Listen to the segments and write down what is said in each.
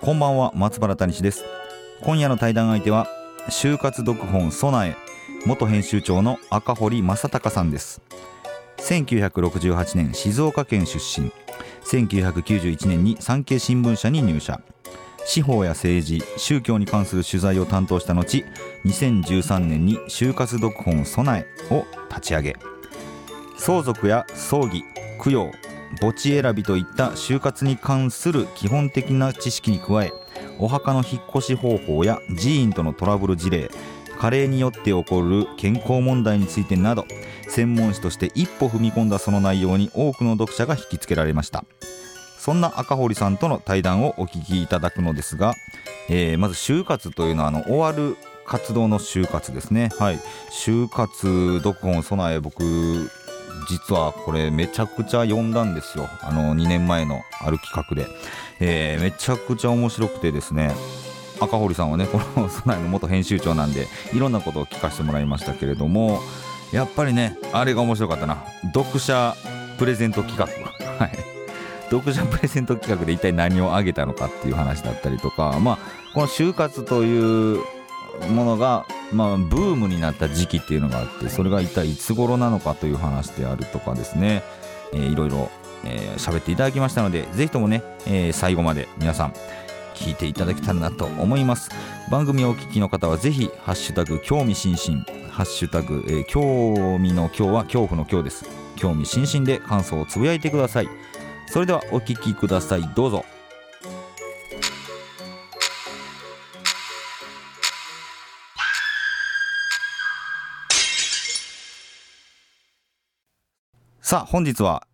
こんばんは松原谷氏です。今夜の対談相手は就活読本備え元編集長の赤堀正隆さんです。1968年静岡県出身。1991年に産経新聞社に入社。司法や政治宗教に関する取材を担当した後2013年に就活読本備えを立ち上げ。相続や葬儀供養墓地選びといった就活に関する基本的な知識に加えお墓の引っ越し方法や寺院とのトラブル事例加齢によって起こる健康問題についてなど専門誌として一歩踏み込んだその内容に多くの読者が引きつけられましたそんな赤堀さんとの対談をお聞きいただくのですが、えー、まず就活というのはあの終わる活動の就活ですねはい就活読本備え僕実はこれめちゃくちゃ読んだんですよ。あの2年前のある企画で、えー、めちゃくちゃ面白くてですね。赤堀さんはねこの 備えの元編集長なんでいろんなことを聞かせてもらいましたけれどもやっぱりねあれが面白かったな。読者プレゼント企画。はい。読者プレゼント企画で一体何をあげたのかっていう話だったりとかまあこの就活というものが、まあ、ブームになった時期っていうのがあってそれが一体いつ頃なのかという話であるとかですね、えー、いろいろ喋、えー、っていただきましたのでぜひともね、えー、最後まで皆さん聞いていただけたらなと思います。番組をお聞きの方はぜひハッシュタグ興味津々ハッシュタグ、えー、興味の今日は恐怖の今日です。興味津々で感想をつぶやいてください。それではお聞きください。どうぞ。さあ本日は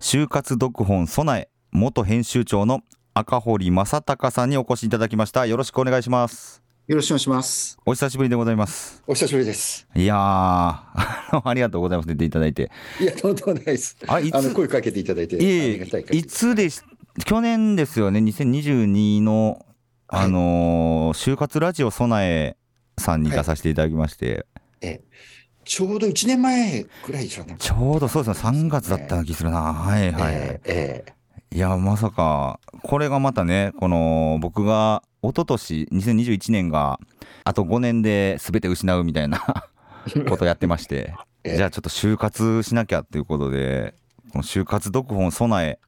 就活読本備え元編集長の赤堀正隆さんにお越しいただきました。よろしくお願いします。よろしくお願いします。お久しぶりでございます。お久しぶりです。いやありがとうございます出ていただいて。いやとんでもないです。あいつ声かけていただいていつでし去年ですよね2022のあのー、就活ラジオ備えさんに出させていただきまして、はい、ええちょうど1年前ぐらいでしょうね。ちょうどそうですね、3月だった気するな。はいはい。えーえー、いや、まさか、これがまたね、この僕が一昨年2021年があと5年で全て失うみたいな ことやってまして、えー、じゃあちょっと就活しなきゃっていうことで、この就活読本備え、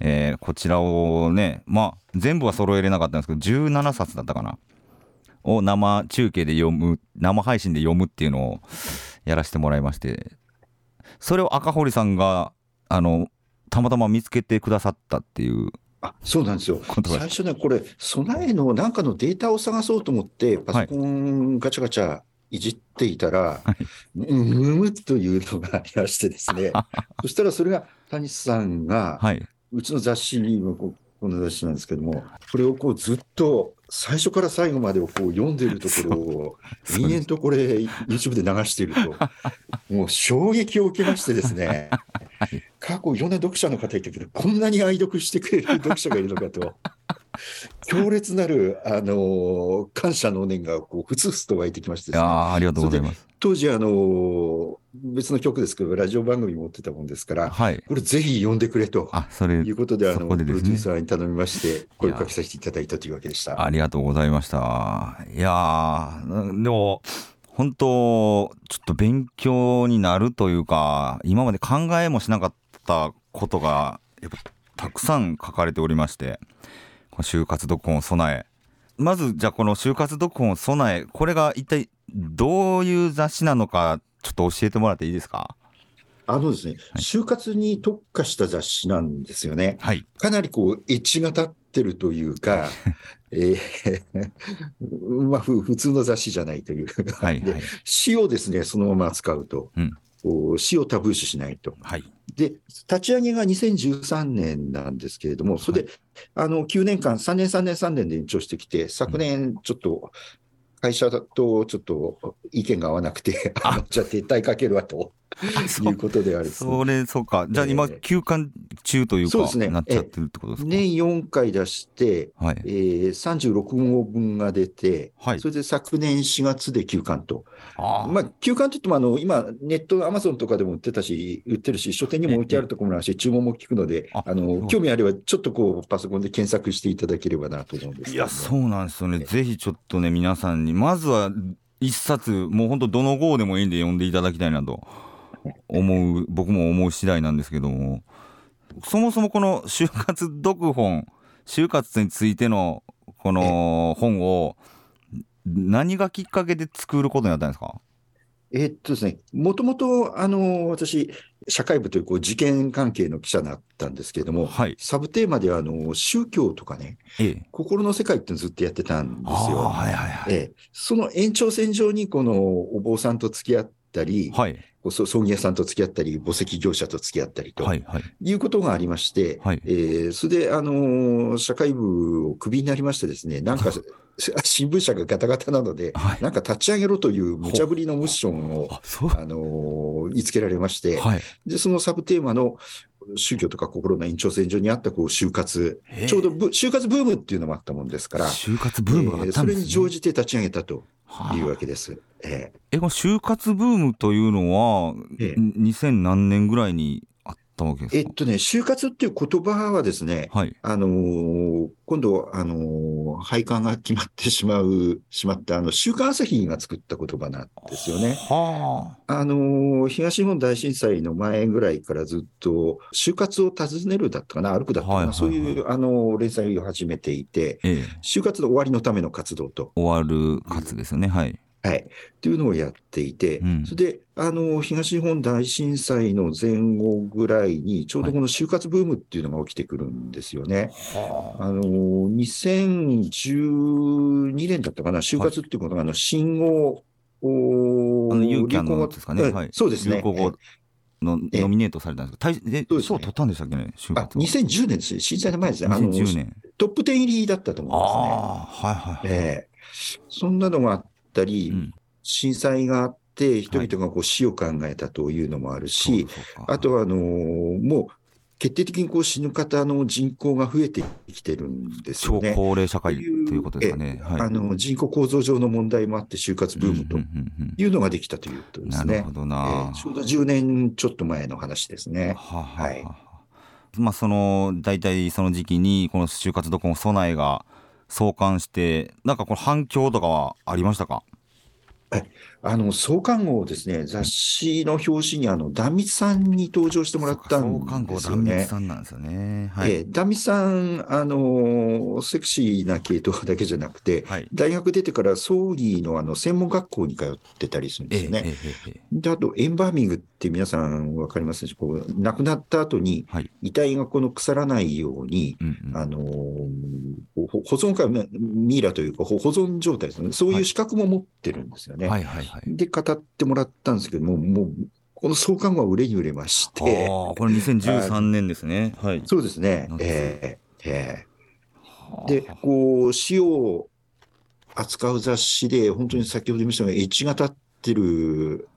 えー、こちらをね、まあ、全部は揃えれなかったんですけど、17冊だったかな。を生中継で読む、生配信で読むっていうのを、やらせてもらいましてそれを赤堀さんがあのたまたま見つけてくださったっていう。あそうなんですよ。最初ねこれ備えのなんかのデータを探そうと思ってパソコンガチャガチャいじっていたら、はい、むむというのがありましてですね。そしたらそれが谷さんが、はい、うちの雑誌にここの雑誌なんですけどもこれをこうずっと最初から最後までをこう読んでいるところを延々とこれ YouTube で流していると もう衝撃を受けましてですね過去いろんな読者の方いたけどこんなに愛読してくれる読者がいるのかと 強烈なる、あの感謝の念がこうふつふつと湧いてきまして、ね、あありがとうございます。当時、あの別の曲ですけど、ラジオ番組持ってたもんですから、はい、これぜひ呼んでくれとあそれいうことで、あの、ね、プロデューサーに頼みまして、声をかけさせていただいたというわけでした。ありがとうございました。いやでも、本当、ちょっと勉強になるというか、今まで考えもしなかったことが、やっぱたくさん書かれておりまして、就活読本を備え、まずじゃあこの就活読本を備え、これが一体どういう雑誌なのか、ちょっと教えてもらっていいですか？あのですね、はい、就活に特化した雑誌なんですよね。はい、かなりこう、エッジが立ってるというか、えー、まあ、普通の雑誌じゃないという。はい、はい、詩をですね、そのまま使うと。うん死をタブー視しないと。はい。で、立ち上げが2013年なんですけれども、それで、あの9年間、3年、3年、3年で延長してきて、昨年、ちょっと会社とちょっと意見が合わなくて、あの じゃあ撤退かけるわと いうことであるそれ、そうか。じゃあ今、えー休館中というか、そうですね。なっちゃってるってことですか？年4回出して、はい。えー、36号分が出て、はい。それで昨年4月で休館と。あまあ、休館といってもあの、今、ネット、アマゾンとかでも売ってたし、売ってるし、書店にも置いてあるところもあるし、注文も聞くので、ああの興味あれば、ちょっとこう、パソコンで検索していただければなと思うんですいや、そうなんですよね。ぜひちょっとね、皆さんに、まずは一冊、もう本当、どの号でもいいんで読んでいただきたいなと思う、僕も思う次第なんですけども、そもそもこの就活読本、就活についてのこの本を、何がきっかけで作ることになったんですか？えっとですね、もともと、あの、私、社会部というこう事件関係の記者だったんですけれども、はい。サブテーマではあの宗教とかね、ええ。心の世界ってずっとやってたんですよ。はいはいはい。ええ、その延長線上にこのお坊さんと付き合ったり、はい。こうそ葬儀屋さんと付き合ったり、墓石業者と付き合ったりとはいはい。いうことがありまして、はいえーそれで、あのー社会部をクビになりましてですね、なんか 新聞社がガタガタなので、はい。なんか立ち上げろという無茶ぶりのミッションを、あ、のー見つけられまして、はい。で、そのサブテーマの宗教とか心の延長線上にあったこう就活、ちょうどブ就活ブームっていうのもあったもんですから、就活ブームがあえー。それに乗じて立ち上げたとはあいうわけです。ええ、この就活ブームというのは、ええ2000何年ぐらいにあったわけですか？ーえっとね、就活っていう言葉はですね、はい。あのー今度、あのー廃刊が決まってしまう、しまった、あの、週刊朝日が作った言葉なんですよね。はあのー東日本大震災の前ぐらいからずっと、就活を訪ねるだったかな、歩くだったかな、はいはいはいそういう、あのー連載を始めていて、あ。ええ。就活の終わりのための活動と、終わる活ですよね。はい。はい、っていうのをやっていて、うんそれで、あの、東日本大震災の前後ぐらいに、ちょうどこの就活ブームっていうのが起きてくるんですよね。あの、2012年だったかな、就活っていうことが、あの、新語、おあの、ユーキャン流行語のですかね。うんはい。そうですね。のええノミネートされたんですか？大で、そうですね賞取ったんでしたっけね就あ、活は。2010年ですね。震災の前ですね。あの、2010年。トップ10入りだったと思ああ、はいはいうんですね。ええそんなのがあったり、うん震災があって、人々がこう死を考えたというのもあるし、そうそうかあとは、あのーもう、決定的にこう死ぬ方の人口が増えてきてるんですよね。超高齢社会ということですかね。はい。あの人口構造上の問題もあって、就活ブームというのができたということうんですねなるほ。どえなー。ちょうど10年ちょっと前の話ですね。はあはいまあその大体その時期にこの就活読本備えが創刊してなんかこの反響とかはありましたか？あの創刊号ですね、雑誌の表紙にあの壇蜜さんに登場してもらったんですよね。壇蜜さんなんですよねはい、ええ壇蜜さん、あのセクシーな系統だけじゃなくて、はい大学出てから葬儀のあの専門学校に通ってたりするんですよね。えええで、あと、エンバーミングって皆さんわかりますでしょこう亡くなった後に遺体がこの腐らないように、うんうんあのー保存会、ミイラというか、保存状態ですね。そういう資格も持ってるんですよね。はいはいはい。で、語ってもらったんですけども、もう、この創刊号は売れに売れましあて、あこれ2013年ですね。はい。そうですね。ええええで、こう、死を扱う雑誌で、本当に先ほど言いましたが、エッジが立ってる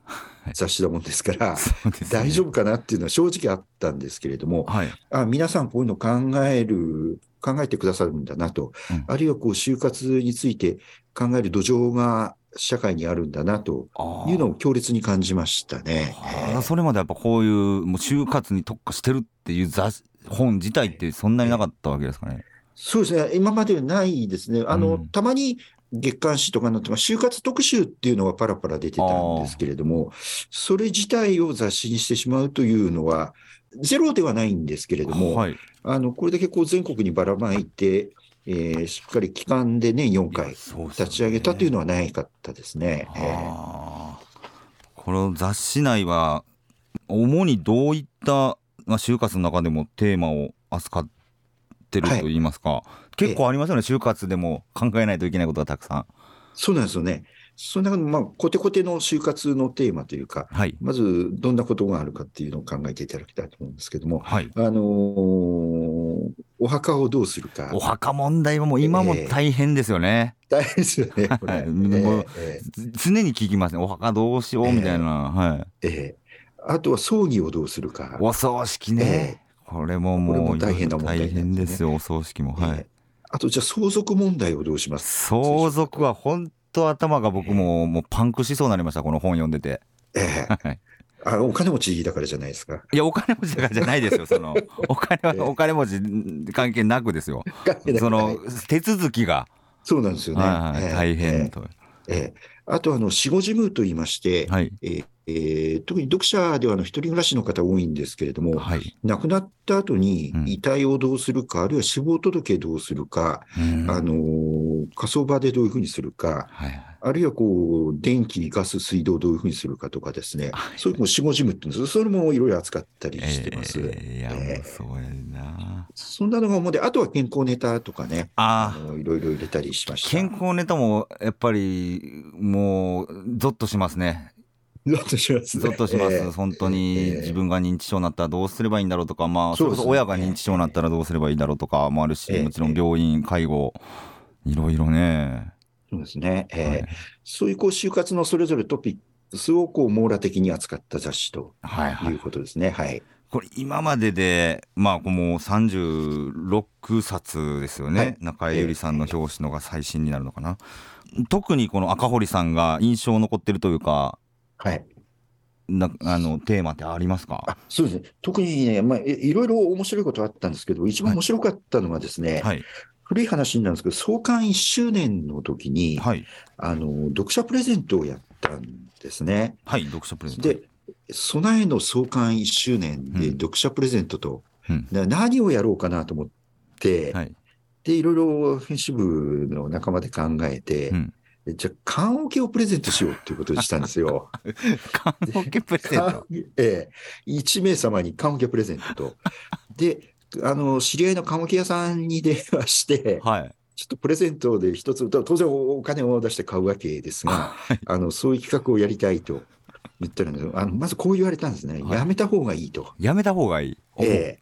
雑誌だもんですから、そうですね。大丈夫かなっていうのは正直あったんですけれども、はい。あ皆さんこういうの考える、考えてくださるんだなと、うん。あるいはこう就活について考える土壌が社会にあるんだなというのを強烈に感じましたね。ああそれまでやっぱこういうもう就活に特化してるっていう雑本自体ってそんなになかったわけですかね。そうですね、今まではないですね。あの、うんたまに月刊誌とかになって就活特集っていうのはパラパラ出てたんですけれども、それ自体を雑誌にしてしまうというのは、ゼロではないんですけれども、はい、あの、これだけこう全国にばらまいて、えーしっかり期間で年4回立ち上げたというのはないかったですね。この雑誌内は主にどういった、まあ、就活の中でもテーマを扱ってるといいますか、結構ありますよね、就活でも考えないといけないことがたくさん。そうなんですよね。その中の、まあ、コテコテの就活のテーマというか、はい。まずどんなことがあるかっていうのを考えていただきたいと思うんですけども、はい。あのーお墓をどうするかお、墓問題はもう今も大変ですよね。大変ですよね、これ。はいえもうええつ常に聞きますね。お墓どうしようみたいな。はい。ええあとは葬儀をどうするか。お葬式ね。これももう大変な問題なん大変ですよ、お葬式も。はいええ。あと、じゃあ相続問題をどうします相続は本当頭が僕ももうパンクしそうになりました、この本読んでて。ええはいあお金持ちだからじゃないですか。いや、お金持ちだからじゃないですよ、その、お金ええはお金持ち関係なくですよ。その、手続きが、そうなんですよね。はい大変と。ええあと、あの、死後事務と言いまして、はい。えーえー特に読者ではあの一人暮らしの方多いんですけれども、はい。亡くなった後にうん遺体をどうするか、あるいは死亡届どうするか、うんあのー火葬場でどういうふうにするか、はい。あるいはこう電気、ガス、水道をどういうふうにするかとかですね、そういうのも死後事務って言うんですそれもいろいろ扱ったりしてます。ええいや、そうやな。そんなのが主で、あとは健康ネタとかね、いろいろ入れたりしました。健康ネタもやっぱりもうゾッとしますね。ゾッとしますね。ゾッとします、ええ。本当にええ。自分が認知症になったらどうすればいいんだろうとか、まあ、そそ親が認知症になったらどうすればいいだろうとかもあるし、ええ。もちろん病院、介護、いろいろね。そうですね。ええ。はい。そういうこう就活のそれぞれトピックスをこう網羅的に扱った雑誌とはいはい。いうことですね。はい。これ今までで、まあ、もう36冊ですよね、はい。中江ゆりさんの表紙のが最新になるのかな、特にこの赤堀さんが印象残ってるというかはい。なあのテーマってありますか？あそうですね。特にね、まあ、いいろいろ面白いことあったんですけど、一番面白かったのはですね、はい。古い話になるんですけど、創刊1周年の時に、はい。あの、読者プレゼントをやったんですね。はい読書プレゼント。で、備えの創刊1周年でうん。読者プレゼントと、うん。な何をやろうかなと思って、はい。で、いろいろ編集部の仲間で考えて、うん。でじゃあ、缶桶をプレゼントしようということにしたんですよ。缶桶プレゼント？缶ええ、1名様に缶桶プレゼントと。で、あの、知り合いの缶桶屋さんに電話して、はい。ちょっとプレゼントで一つ、当然お金を出して買うわけですが、あの、そういう企画をやりたいと。言ったらね、あの、まずこう言われたんですね。はい。やめた方がいいと。やめた方がいい。ええ。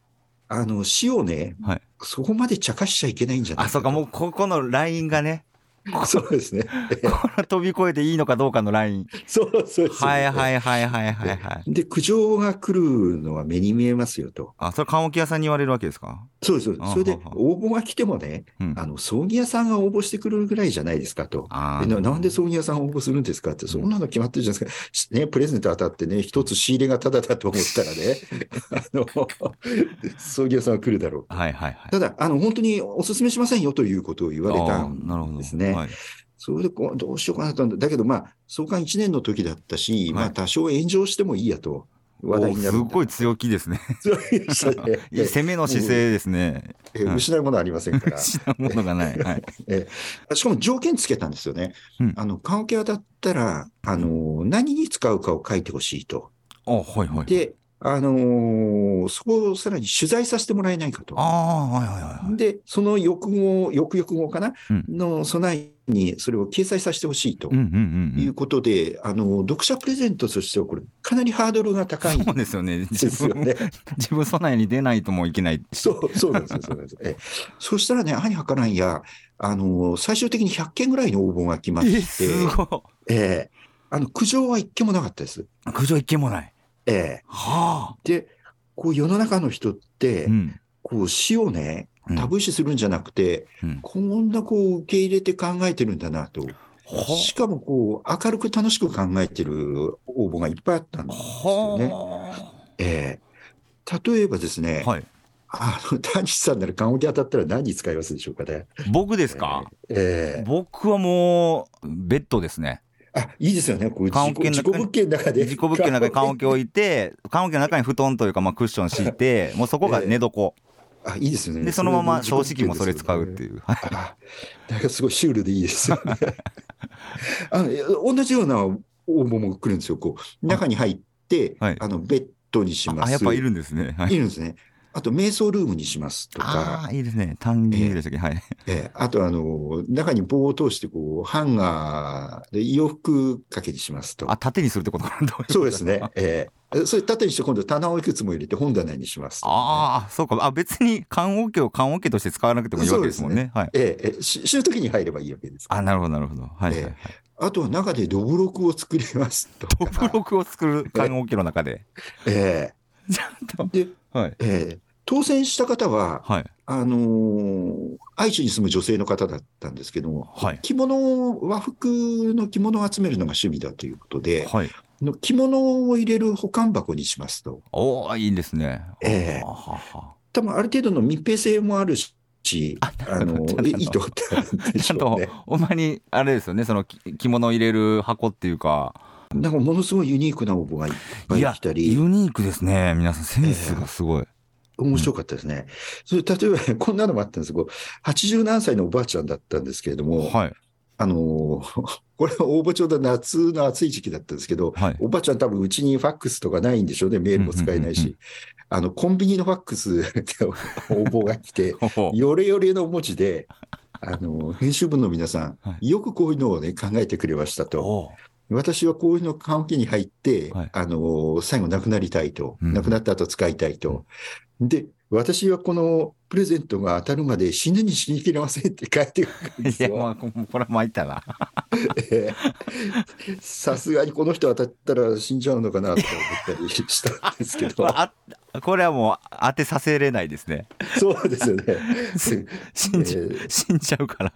あの、死をね、はい。そこまで茶化しちゃいけないんじゃないあそうか。もうここのラインがね そうですね。飛び越えていいのかどうかのライン。そうそうはいはいはいはいはいはい。で、苦情が来るのは目に見えますよと。あそれ缶桶屋さんに言われるわけですか？そうです。あそれで応募が来てもね、うんあの、葬儀屋さんが応募してくるぐらいじゃないですかと。ななんで葬儀屋さん応募するんですかって、そんなの決まってるじゃないですか。ね、プレゼント当たってね、一つ仕入れがタダだと思ったらね、あの、葬儀屋さんは来るだろう。はいはいはいただ、あの、本当にお勧めしませんよということを言われたんですね。はいそれでこう、どうしようかなと。だけど、まあ、創刊1年の時だったし、はいまあ、多少炎上してもいいやと、話題おになる。すごい強気ですね。強いで 攻めの姿勢ですね。えー失うものはありませんから。失うものがない。はい。えーしかも条件つけたんですよね。うん。あの、棺桶当たったら、あの、何に使うかを書いてほしいと。あはいはいで、あのーそこをさらに取材させてもらえないかと。ああはいはいはいはい。で、その翌後、翌々後かな、うん。の備えにそれを掲載させてほしいということで、あの、読者プレゼントとしてはこれ、かなりハードルが高い。んそうですよね。で自分ね。自分備えに出ないともいけない。そう、そうなんですよ、そうなんですよ。えそしたらね、兄はからんや、あの、最終的に100件ぐらいの応募が来まえして、ええあの、苦情は一件もなかったです。い苦情一件もない。ええ。はあ。で、こう世の中の人って、うん。こう死をね、うんタブー視するんじゃなくて、うんこんなこう受け入れて考えてるんだなと。はしかもこう明るく楽しく考えてる応募がいっぱいあったんですよね。はええ例えばですね、あはいあの、谷さんなら棺桶当たったら何に使いますでしょうかね。僕ですか？ええ僕はもうベッドですねあ、いいですよね。こう棺桶の中に自己物件の中で。自己物件の中に棺桶置いて棺桶の中に布団というかまあクッション敷いてもうそこが寝床あ、いいですよね。でそのまま正式もそれ使うってう。いうあ、なんかすごいシュールでいいですよね。あの同じような応募も来るんですよ。こう中に入って、はいあのベッドにします。あやっぱいるんですねはいいるんですね。あと、瞑想ルームにしますとかあ、あ、いいですね。単流でしたっけ、はい。えーあと、あの、中に棒を通して、こう、ハンガーで洋服掛けにしますとあ、。縦にするってことかなどいこと？そうですね。えーそれ縦にして今度棚をいくつも入れて本棚にしますとかね、ああ、そうか。あ、別に缶桶を缶桶として使わなくてもいいわけですもんね。はい。ええええし死ぬ時に入ればいいわけです。あ、なるほど、なるほど。はい、はいはい。あとは中でどぶろくを作りますとか。トブロクを作る缶桶の中で。え ちゃんと。えで、はい。ええ当選した方は、はい。あのー愛知に住む女性の方だったんですけども、はい。着物、和服の着物を集めるのが趣味だということで、はい。の着物を入れる保管箱にしますと、おおいいですね。ええははは多分ある程度の密閉性もあるし、あのちゃんとでいいと思ってるんでちゃんとほんまに、あれですよね、そのき着物を入れる箱っていうか、なんかものすごいユニークな応募がいっぱい来た、り、ユニークですね。皆さん、センスがすごい。面白かったですね。それ例えば、こんなのもあったんですけど、80何歳のおばあちゃんだったんですけれども、はい。あのー これは応募ちょうど夏の暑い時期だったんですけど、はい。おばあちゃん多分うちにファックスとかないんでしょうね、メールも使えないうんうんうんし。あの、コンビニのファックスで応募が来て、よれよれの文字で、あの、編集部の皆さん、はよくこういうのをね、考えてくれましたと。お私はこういうの関係に入って、はいあの、最後亡くなりたいと。うん亡くなった後使いたいと。で、私はこのプレゼントが当たるまで死ぬに死にきれませんって書いてくるんですいや、よ。まあ、ここれは参ったな。ええさすがにこの人当たったら死んじゃうのかなと思ったりしたんですけどあこれはもう当てさせれないですね。そうですよね。死んじゃう、え死んじゃうから。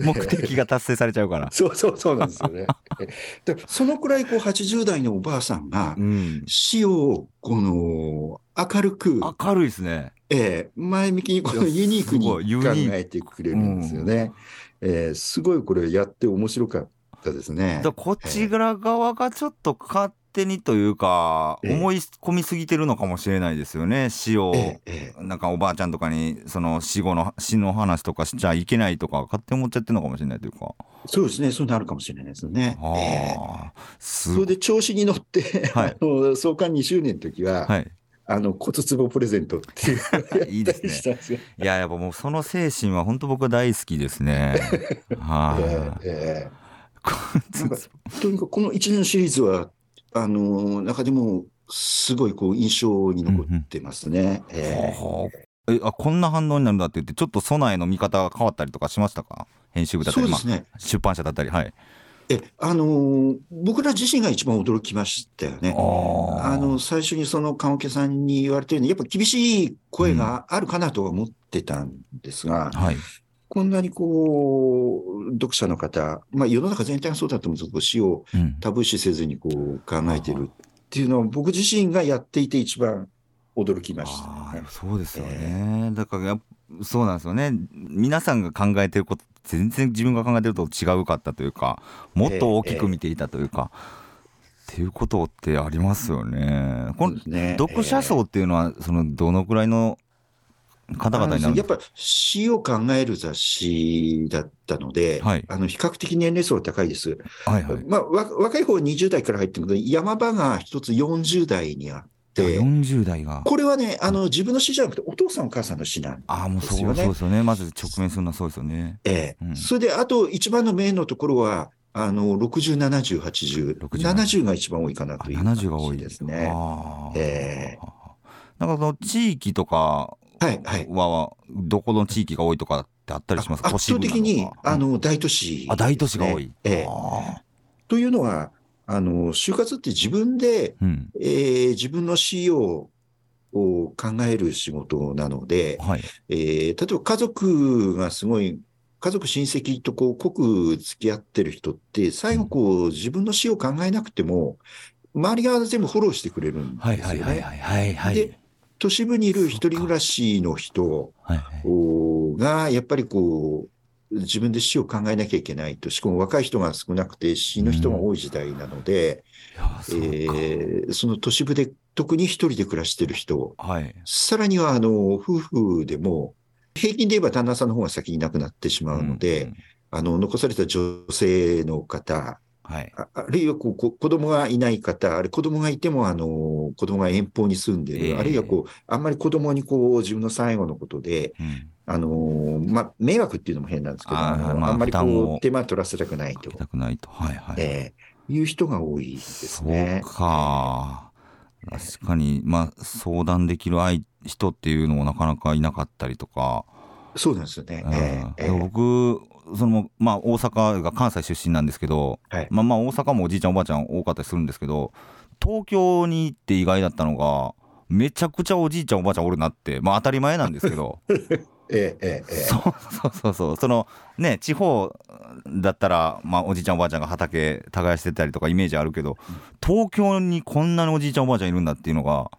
目的が達成されちゃうから。そうそうそうなんですよね。えでそのくらいこう80代のおばあさんがうん。死をこの明るく、明るいですね。ええ前向きにこのユニークに考えてくれるんですよね。ええすごいこれやって面白かったですねこちら側がちょっと勝手にというか、ええ思い込みすぎてるのかもしれないですよね。死を。えなんかおばあちゃんとかにその死後の死の話とかしちゃいけないとか勝手に思っちゃってるのかもしれないというか。そうですね、そうなるかもしれないですね。ええあそれで調子に乗って、はい あの創刊2周年の時は、はい。あの骨壺プレゼントっていう いいですね。いややっぱもうその精神は本当僕は大好きですね。はい、ええにかくこの一年シリーズは、あの中でもすごいこう印象に残ってますね。ええはあえあこんな反応になるんだって言ってちょっと備えの見方が変わったりとかしましたか？編集部だったり、ますそうでね。あ、出版社だったりはい。え、あのー僕ら自身が一番驚きましたよね。ああの、最初にその棺桶さんに言われたように、やっぱ厳しい声があるかなとは思ってたんですが、はいこんなにこう、読者の方、まあ世の中全体がそうだと思うんですけど、死をうん、タブー視せずにこう考えてるっていうのは僕自身がやっていて一番驚きましたね。そうですよね、だからそうなんですよね皆さんが考えてること全然自分が考えてると違うかったというかもっと大きく見ていたというか、っていうことってありますよね。この読者層っていうのはそのどのくらいの方々になるやっぱ死を考える雑誌だったので、はい。あの比較的年齢層が高いです。はいはい。まあ、わ若い方は20代から入ってるけど、山場が一つ40代にあって、40代が。これはね、あの自分の死じゃなくて、お父さん、お母さんの死なんああ、もうそうですよね。そうですよね。まず直面するのはそうですよね。ええ。うん。それで、あと一番のメインのところは、あの60、70、80、60 70が一番多いかなあという70が多い感じですね。あー。えなんかその地域とかはい、はい。は、どこの地域が多いとかってあったりしますか？圧倒的に、あ、の、大都市、都市部なのかうんあ、大都市が多い。ええあというのは、あの、就活って自分で、ーうん。えー自分の死をを考える仕事なので、はい。えー例えば家族がすごい、家族親戚とこう濃く付き合ってる人って、最後こう自分の死を考えなくても、周りが全部フォローしてくれるんですはいよね。はいはいはいはいはい。で都市部にいる一人暮らしの人が、やっぱりこう、自分で死を考えなきゃいけないと、しかも若い人が少なくて死ぬ人が多い時代なので、うか。えーその都市部で特に一人で暮らしてる人、はい。さらにはあの夫婦でも、平均で言えば旦那さんの方が先に亡くなってしまうので、ん。あの残された女性の方はい。ああるいはこうこ子供がいない方、あれ子供がいてもあの子供が遠方に住んでる、ええあるいはこうあんまり子供にこう自分の最後のことで、うん。あのまあ、迷惑っていうのも変なんですけど、あまああんまりこう手間取らせたくないとたくないと。はいはい。ええいう人が多いですそうね。か。確かに、まあ、相談できる相人っていうのもなかなかいなかったりとか。そうなんですよね。うんええええ僕、その、まあ、大阪が関西出身なんですけど、はい。まあまあ、大阪もおじいちゃん、おばあちゃん多かったりするんですけど、東京に行って意外だったのが、めちゃくちゃおじいちゃん、おばあちゃんおるなって、まあ、当たり前なんですけど。ええええええ。そうそうそうそう。そのね地方だったら、まあ、おじいちゃんおばあちゃんが畑耕してたりとかイメージあるけど東京にこんなにおじいちゃんおばあちゃんいるんだっていうのが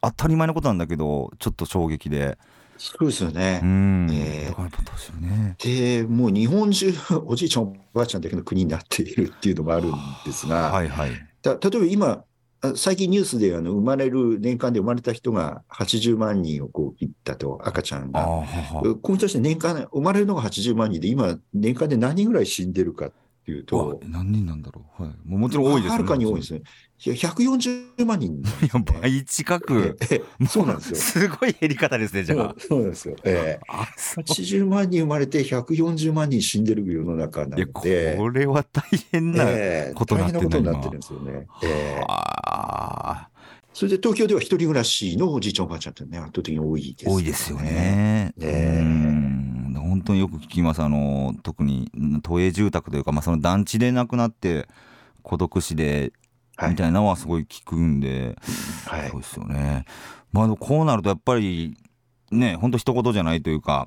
当たり前のことなんだけどちょっと衝撃でそうですよね。う。ん、ええだからやっぱ年寄りね。で、もう日本中、おじいちゃん、おばあちゃんだけの国になっているっていうのもあるんですが、はいはい。た例えば今、あ最近ニュースであの生まれる、年間で生まれた人が80万人をこう切ったと、赤ちゃんが。これに対して年間、生まれるのが80万人で、今、年間で何人ぐらい死んでるかっていうと、あ何人なんだろう、はい、もうもちろん多いですよはるかに多いですね。いや140万人なんですいや倍近く。ええそうなんですよ。すごい減り方ですねじゃあ。そうなんですよ。ええ。あそう。80万人生まれて140万人死んでる世の中ないやので、これは大変な、ええことになってんだ大変なことになってるんですよね。ええ。はあ。それで東京では一人暮らしのおじいちゃんおばあちゃんってね、圧倒的に多いです、多いですよ。ね。ねえ。うん本当によく聞きます。あの特に都営住宅というか、まあ、その団地で亡くなって孤独死ではいみたいなのはすごい聞くんで、はいそうですよね。まあこうなるとやっぱりね本当一言じゃないというか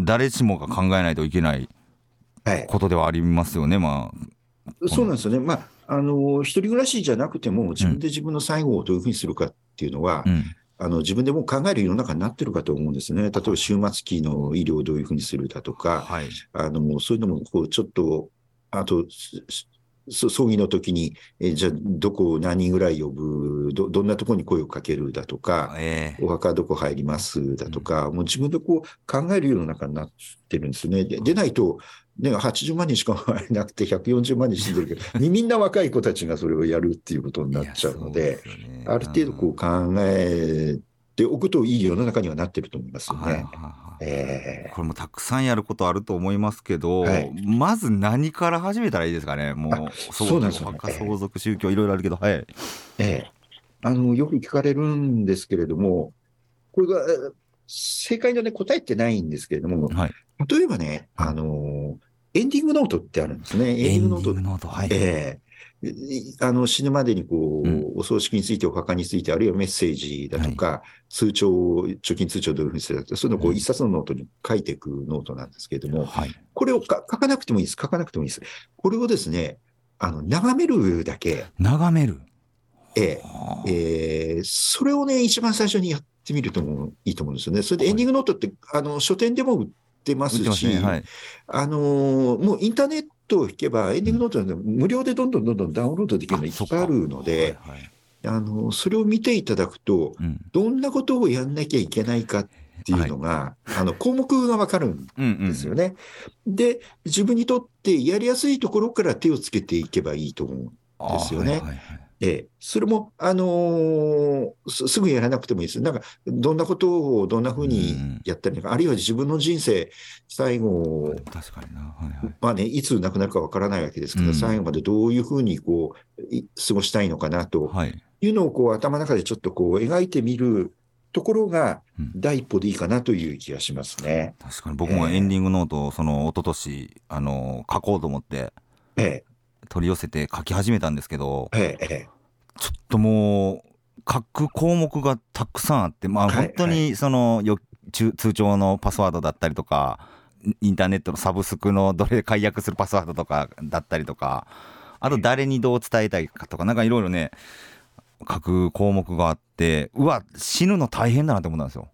誰しもが考えないといけないはい。ことではありますよね。まそうなんですよね。まあ、あの、一人暮らしじゃなくても、自分で自分の最後をどういうふうにするかっていうのは、あ、うん、あの、自分でもう考える世の中になってるかと思うんですね。例えば、終末期の医療をどういうふうにするだとか、はい。あの、そういうのも、こう、ちょっと、あと、葬儀の時に、えじゃあ、どこを何人ぐらい呼ぶ、ど、どんなところに声をかけるだとか、ええ。お墓どこ入りますだとか、もう自分でこう考えるような中になってるんですよね。ででないと、ね、80万人しか生まれなくて140万人死んでるけど、み みんな若い子たちがそれをやるっていうことになっちゃうので、いやそうすよね。ある程度こう考えておくといい世の中にはなってると思いますよね。これもたくさんやることあると思いますけど、はい。まず何から始めたらいいですかね、もあう、そうなんですよね。相続、宗教、いろいろあるけど、はい。ええ。えあのよく聞かれるんですけれども、これがえ正解の、ね、答えってないんですけれども、はい、例えばね、あのエンディングノートってあるんですね。エンディングノート。ノート、はい。ええ。いあの死ぬまでにこう、うんお葬式について、お墓について、あるいはメッセージだとか、通帳、貯金通帳をどういうふうにするだとか、そういうのをこううん一冊のノートに書いていくノートなんですけれども、はい。これをか書かなくてもいいです。書かなくてもいいです。これをですね、あの、眺めるだけ、眺める。ええはあえーそれをね、一番最初にやってみるともいいと思うんですよね。それでエンディングノートって、あの、書店でも売ってますし、すね。はい。あのーもうインターネットを引けば、エンディングノートで無料でどんどんどんどんダウンロードできるのいっぱいあるので、はいはいあのそれを見ていただくと、うん。どんなことをやんなきゃいけないかっていうのが、あの項目がわかるん。ですよね。で、自分にとってやりやすいところから手をつけていけばいいと思う。あーですよねはいはいはいええ、それも、あのーすすぐやらなくてもいいです。なんか、どんなことをどんなふうにやったりとか、あるいは自分の人生、最後、確かにな。はいはい。まあね、いつ亡くなるかわからないわけですけど、うん最後までどういうふうにこうい過ごしたいのかなとはい。いうのをこう頭の中でちょっとこう描いてみるところがうん第一歩でいいかなという気がしますね。確かに僕もエンディングノートをその一昨年あの書こうと思ってえ取り寄せて書き始めたんですけどえ、ええ、え。ちょっともう書く項目がたくさんあってまあはい本当にそのよ通通帳のパスワードだったりとかインターネットのサブスクのどれ解約するパスワードとかだったりとかあと誰にどう伝えたいかとかなんかいろいろね書く項目があってうわ死ぬの大変だなって思ったんですよ。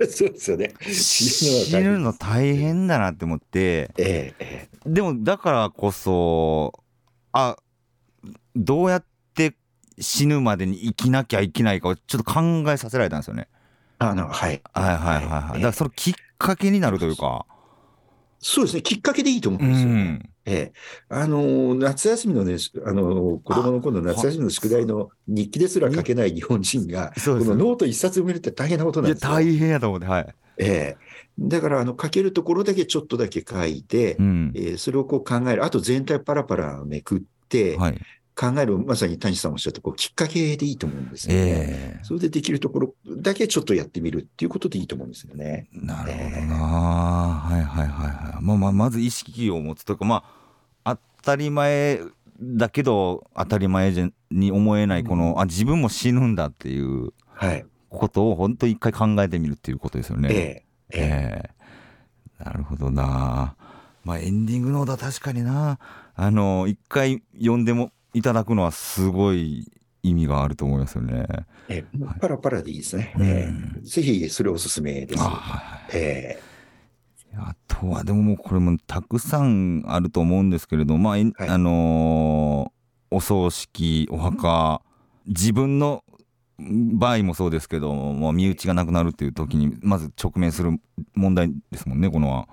え そうですよね。死ぬの大変だなって思って。ええ、ええ、でもだからこそあどうやって死ぬまでに生きなきゃいけないかをちょっと考えさせられたんですよね。あの、はい。はいはいはいはい。だからそのきっかけになるというか。そうですね、きっかけでいいと思ううんですよね。ん。えええ、あの夏休みのね、あの子供の頃の夏休みの宿題の日記ですら書けない日本人が、このノート一冊埋めるって大変なことなんですよ。大変やと思って、はい。ええ、だからあの書けるところだけちょっとだけ書いて、うん、えー、それをこう考える、あと全体パラパラめくって、はい、考える、まさに谷さんおっしゃったこうきっかけでいいと思うんですよね、えー、それでできるところだけちょっとやってみるっていうことでいいと思うんですよね。なるほどな、えー、はいはいはいはい。まあ、まあ、まず意識を持つとか、まあ、当たり前だけど当たり前に思えないこの、うん、あ自分も死ぬんだっていうことを本当一回考えてみるっていうことですよね。えー、えー、なるほどな。まあエンディングのだ確かになあの一回読んでもいただくのはすごい意味があると思いますよね。えパラパラでいいですね。えー、ぜひそれおすすめです。あ,、えー、あとはでももうこれもたくさんあると思うんですけれどまあ、はい、あのー、お葬式お墓自分の場合もそうですけども身内がなくなるっていう時にまず直面する問題ですもんねこのは。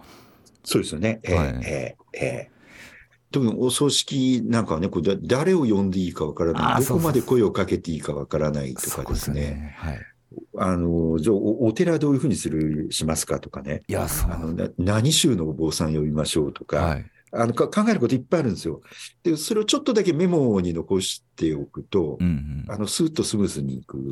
そうですよね。えー、はい、えー、えー特にお葬式なんかはね、これ誰を呼んでいいかわからない、どこまで声をかけていいかわからないとかですね。すねはい、あの、じゃお寺どういうふうにする、しますかとかね。いや、そう。あの何宗のお坊さん呼びましょうとか、はい、あの考えることいっぱいあるんですよ。で、それをちょっとだけメモに残しておくと、うんうん、あの、スーッとスムーズにいく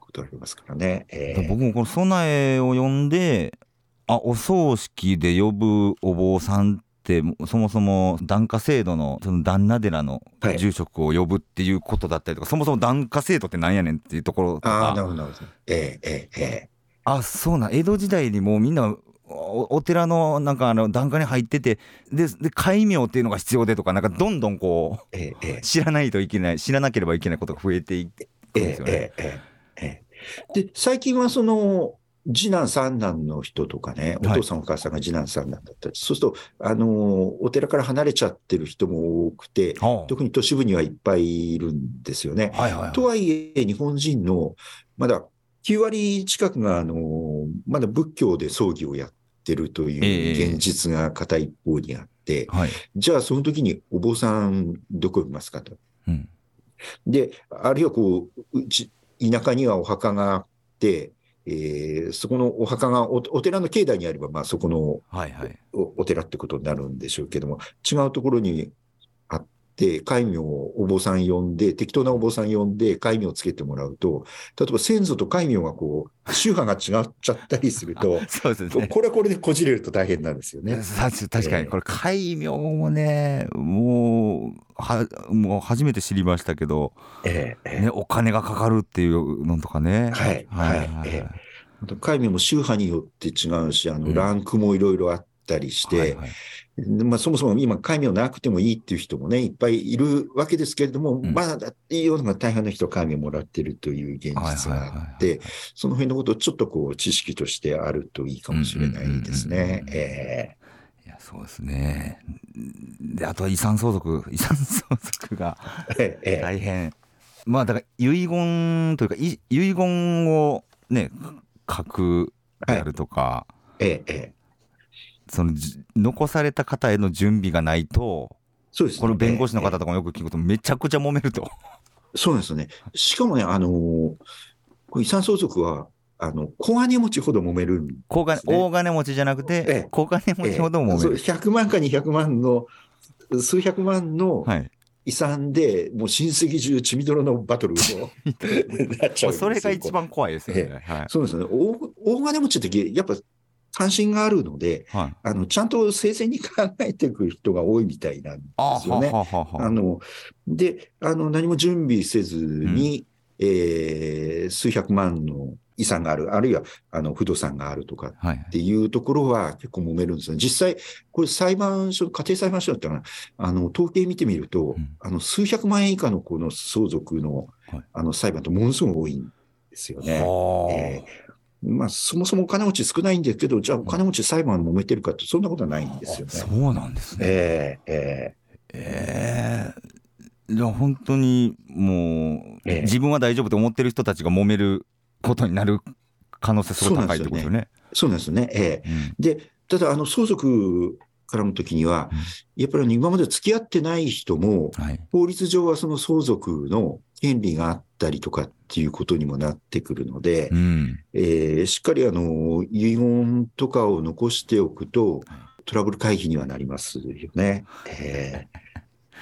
ことありますからね。はいはいえ。ー、僕もこの備えを読んで、あ、お葬式で呼ぶお坊さんってそもそも檀家制度のその旦那寺の住職を呼ぶっていうことだったりとか、はい、そもそも檀家制度ってなんやねんっていうところとか。あなるほどええええあそうな江戸時代にもうみんなお寺のなんかあの檀家に入っててでで戒名っていうのが必要でとかなんかどんどんこう、ええ、知らないといけない知らなければいけないことが増えていくんですよね。で最近はその次男三男の人とかね、お父さんお母さんが次男三男だったり、はい、そうすると、あのお寺から離れちゃってる人も多くて、特に都市部にはいっぱいいるんですよね。はいはいはい、とはいえ、日本人のまだ9割近くが、あのまだ仏教で葬儀をやってるという現実が片一方にあって、えーはい、じゃあその時にお坊さんどこいますかと。うん、で、あるいはこう、うち田舎にはお墓があって、えー、そこのお墓がお寺の境内にあれば、まあ、そこのおはいはい、お寺ってことになるんでしょうけども、違うところに戒名をお坊さん呼んで、適当なお坊さん呼んで、戒名をつけてもらうと、例えば先祖と戒名がこう、宗派が違っちゃったりすると、そうですね、これはこれでこじれると大変なんですよね。確かに、これ、戒名もね、もう、はもう初めて知りましたけど、えー、ね、お金がかかるっていうのとかね。はい。はい。はい、えー、海名も宗派によって違うし、あの、ランクもいろいろあったりして、はいはいまあ、そもそも今、戒名なくてもいいっていう人もね、いっぱいいるわけですけれども、うん、まだっていうのが大半の人、戒名もらってるという現実があって、その辺のことをちょっとこう、知識としてあるといいかもしれないですね。ええ。そうですね。で、あとは遺産相続、遺産相続が 大変。まあだから遺言というか遺言をね書くであるとか、ええその残された方への準備がないと、そうです、ね、この弁護士の方とかもよく聞くと、めちゃくちゃ揉めると。そうなんですよね。しかもね、あのー、遺産相続は、あの、小金持ちほど揉めるんです、ね、小金、大金持ちじゃなくて、ええ、小金持ちほど揉める。ええ、100万か200万の、数百万の遺産で、もう親戚中血みどろのバトルを なっちゃうそれが一番怖いですよね。はい、そうですね大。大金持ちって、やっぱ関心があるので、はい、あのちゃんと生前に考えていく人が多いみたいなんですよね。あのであの、何も準備せずに、うん、えー、数百万の遺産がある、あるいはあの不動産があるとかっていうところは結構揉めるんですね。実際、これ裁判所、家庭裁判所だったら、あの統計見てみると、うん、あの数百万円以下のこの相続の,、あの裁判ってものすごく多いんですよね。えー、まあ、そもそもお金持ち少ないんですけど、じゃあお金持ち裁判揉めてるかって、そんなことはないんですよね。そうなんですね。えー、えー、えーじゃあ本当にもう、ええ、自分は大丈夫と思ってる人たちが揉めることになる可能性すごい高いってことですよね。そうなんですよね。ええ、うん、で、ただ、あの、相続絡むときには、やっぱり今まで付き合ってない人も、はい。法律上はその相続の権利があったりとかっていうことにもなってくるので、うん。えーしっかりあの遺言とかを残しておくと、トラブル回避にはなりますよね。えー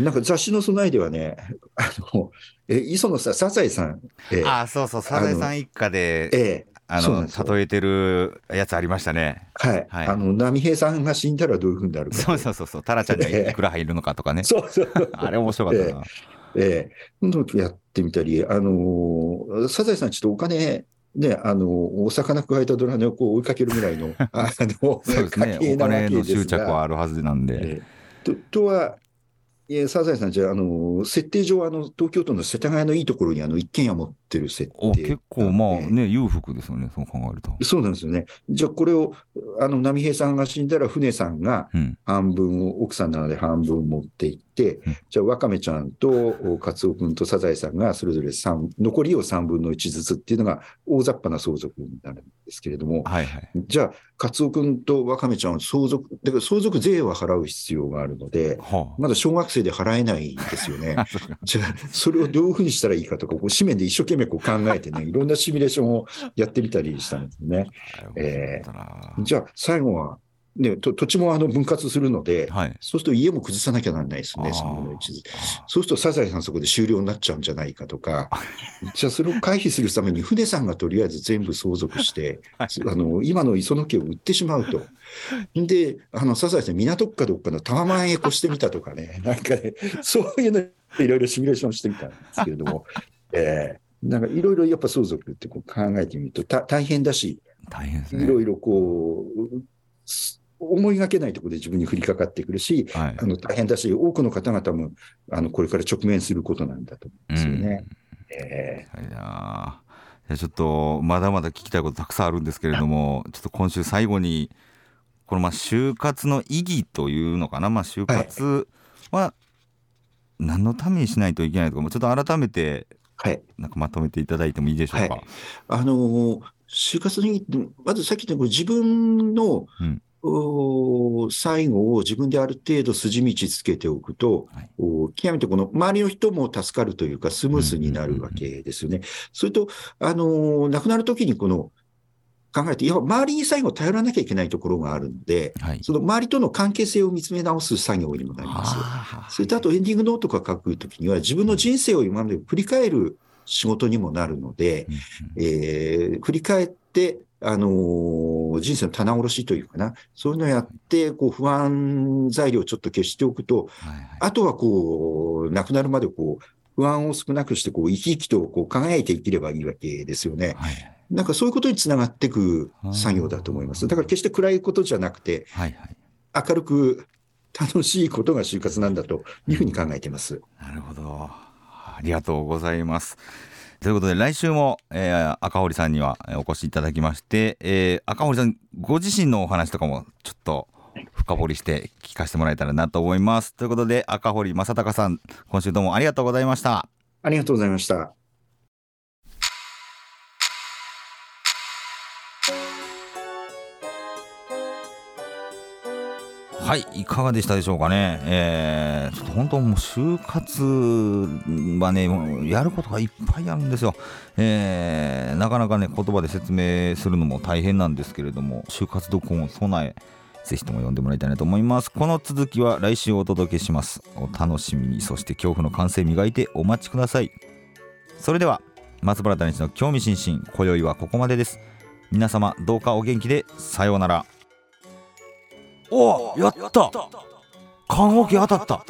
なんか雑誌の備えではね、あの、え、磯野さん、サザエさん、えーああ、そうそう、サザエさん一家で、えーあの、例えてるやつありましたね。はい、はいあの、波平さんが死んだらどういうふうになるか。そうそうそうそう、タラちゃんにはいくら入るのかとかね。そうそう。あれ面白かったな。ええ今度やってみたり、あのーサザエさんちょっとお金、ね、あのーお魚加えたドラネをこう追いかけるぐらいの、あの、そうですね。家お金の執着がはあるはずなんで。ええととは、いえサザエさんじゃあ、あの、設定上、あの、東京都の世田谷のいいところにあの一軒家持ってる設定。お結構まあええね、裕福ですよね、そう考えると。そうなんですよね。じゃあ、これを、あの、波平さんが死んだら、船さんがうん。半分を、奥さんなので半分持っていってうん、じゃあ、ワカメちゃんと、おカツオ君とサザエさんが、それぞれ三残りを3分の1ずつっていうのが、大雑把な相続になるんですけれども、はいはい。じゃあ、カツオ君とワカメちゃんは相続、だから相続税は払う必要があるので、はまだ小学生で払えないんですよね じゃあ、それをどういうふうにしたらいいかとか、こう紙面で一生懸命こう考えてね、いろんなシミュレーションをやってみたりしたんですね。え面白かったな。じゃあ、最後は、ね、と土地もあの分割するので、はい。そうすると家も崩さなきゃならないですね、そのそうするとサザエさんそこで終了になっちゃうんじゃないかとか、じゃあそれを回避するために船さんがとりあえず全部相続して、はい。あの今の磯野家を売ってしまうと。で、あのサザエさん港区かどっかのタワマンへ越してみたとかね、なんかね、そういうのいろいろシミュレーションしてみたんですけれども、えーなんかいろいろやっぱ相続ってこう考えてみるとた大変だし、大変ですね。いろいろこう、す思いがけないところで自分に降りかかってくるし、はいあ。の大変だし、多くの方々もあのこれから直面することなんだと思うんですよね。えいやーいやちょっとまだまだ聞きたいことたくさんあるんですけれどもちょっと今週最後にこのまあ就活の意義というのかな、まあ、就活は何のためにしないといけないとかもうちょっと改めてーはい。なんかまとめていただいてもいいでしょうか？はいあの、就活の意義って、まずさっき言った自分の、うんお最後を自分である程度筋道つけておくと、はいお極めてこの周りの人も助かるというか、スムースになるわけですよね。それと、あの、亡くなるときにこの、考えて、いや、周りに最後頼らなきゃいけないところがあるので、はい。その周りとの関係性を見つめ直す作業にもなります。それとあとエンディングノートが書くときには、自分の人生を今まで振り返る仕事にもなるので、えー振り返って、あのー人生の棚卸しというかな、そういうのをやって、こう不安材料をちょっと消しておくと、はいはいあとはこう、亡くなるまでこう、不安を少なくして、こう、生き生きとこう輝いて生きればいいわけですよね。はいなんかそういうことにつながっていく作業だと思います。だから決して暗いことじゃなくて、はいはい明るく楽しいことが就活なんだというふうに考えています。なるほど。ありがとうございます。ということで来週も、えー赤堀さんにはえーお越しいただきまして、えー赤堀さんご自身のお話とかもちょっと深掘りして聞かせてもらえたらなと思います。ということで赤堀正隆さん今週どうもありがとうございました。ありがとうございました。はい、いかがでしたでしょうかね。えー、ちょっと本当もう就活はね、やることがいっぱいあるんですよ。えー、なかなかね、言葉で説明するのも大変なんですけれども、就活読本備え、ぜひとも読んでもらいたいなと思います。この続きは来週お届けします。お楽しみに、そして恐怖の感性磨いてお待ちください。それでは、松原谷氏の興味津々、今宵はここまでです。皆様、どうかお元気で、さようなら。おやった。棺桶当たった。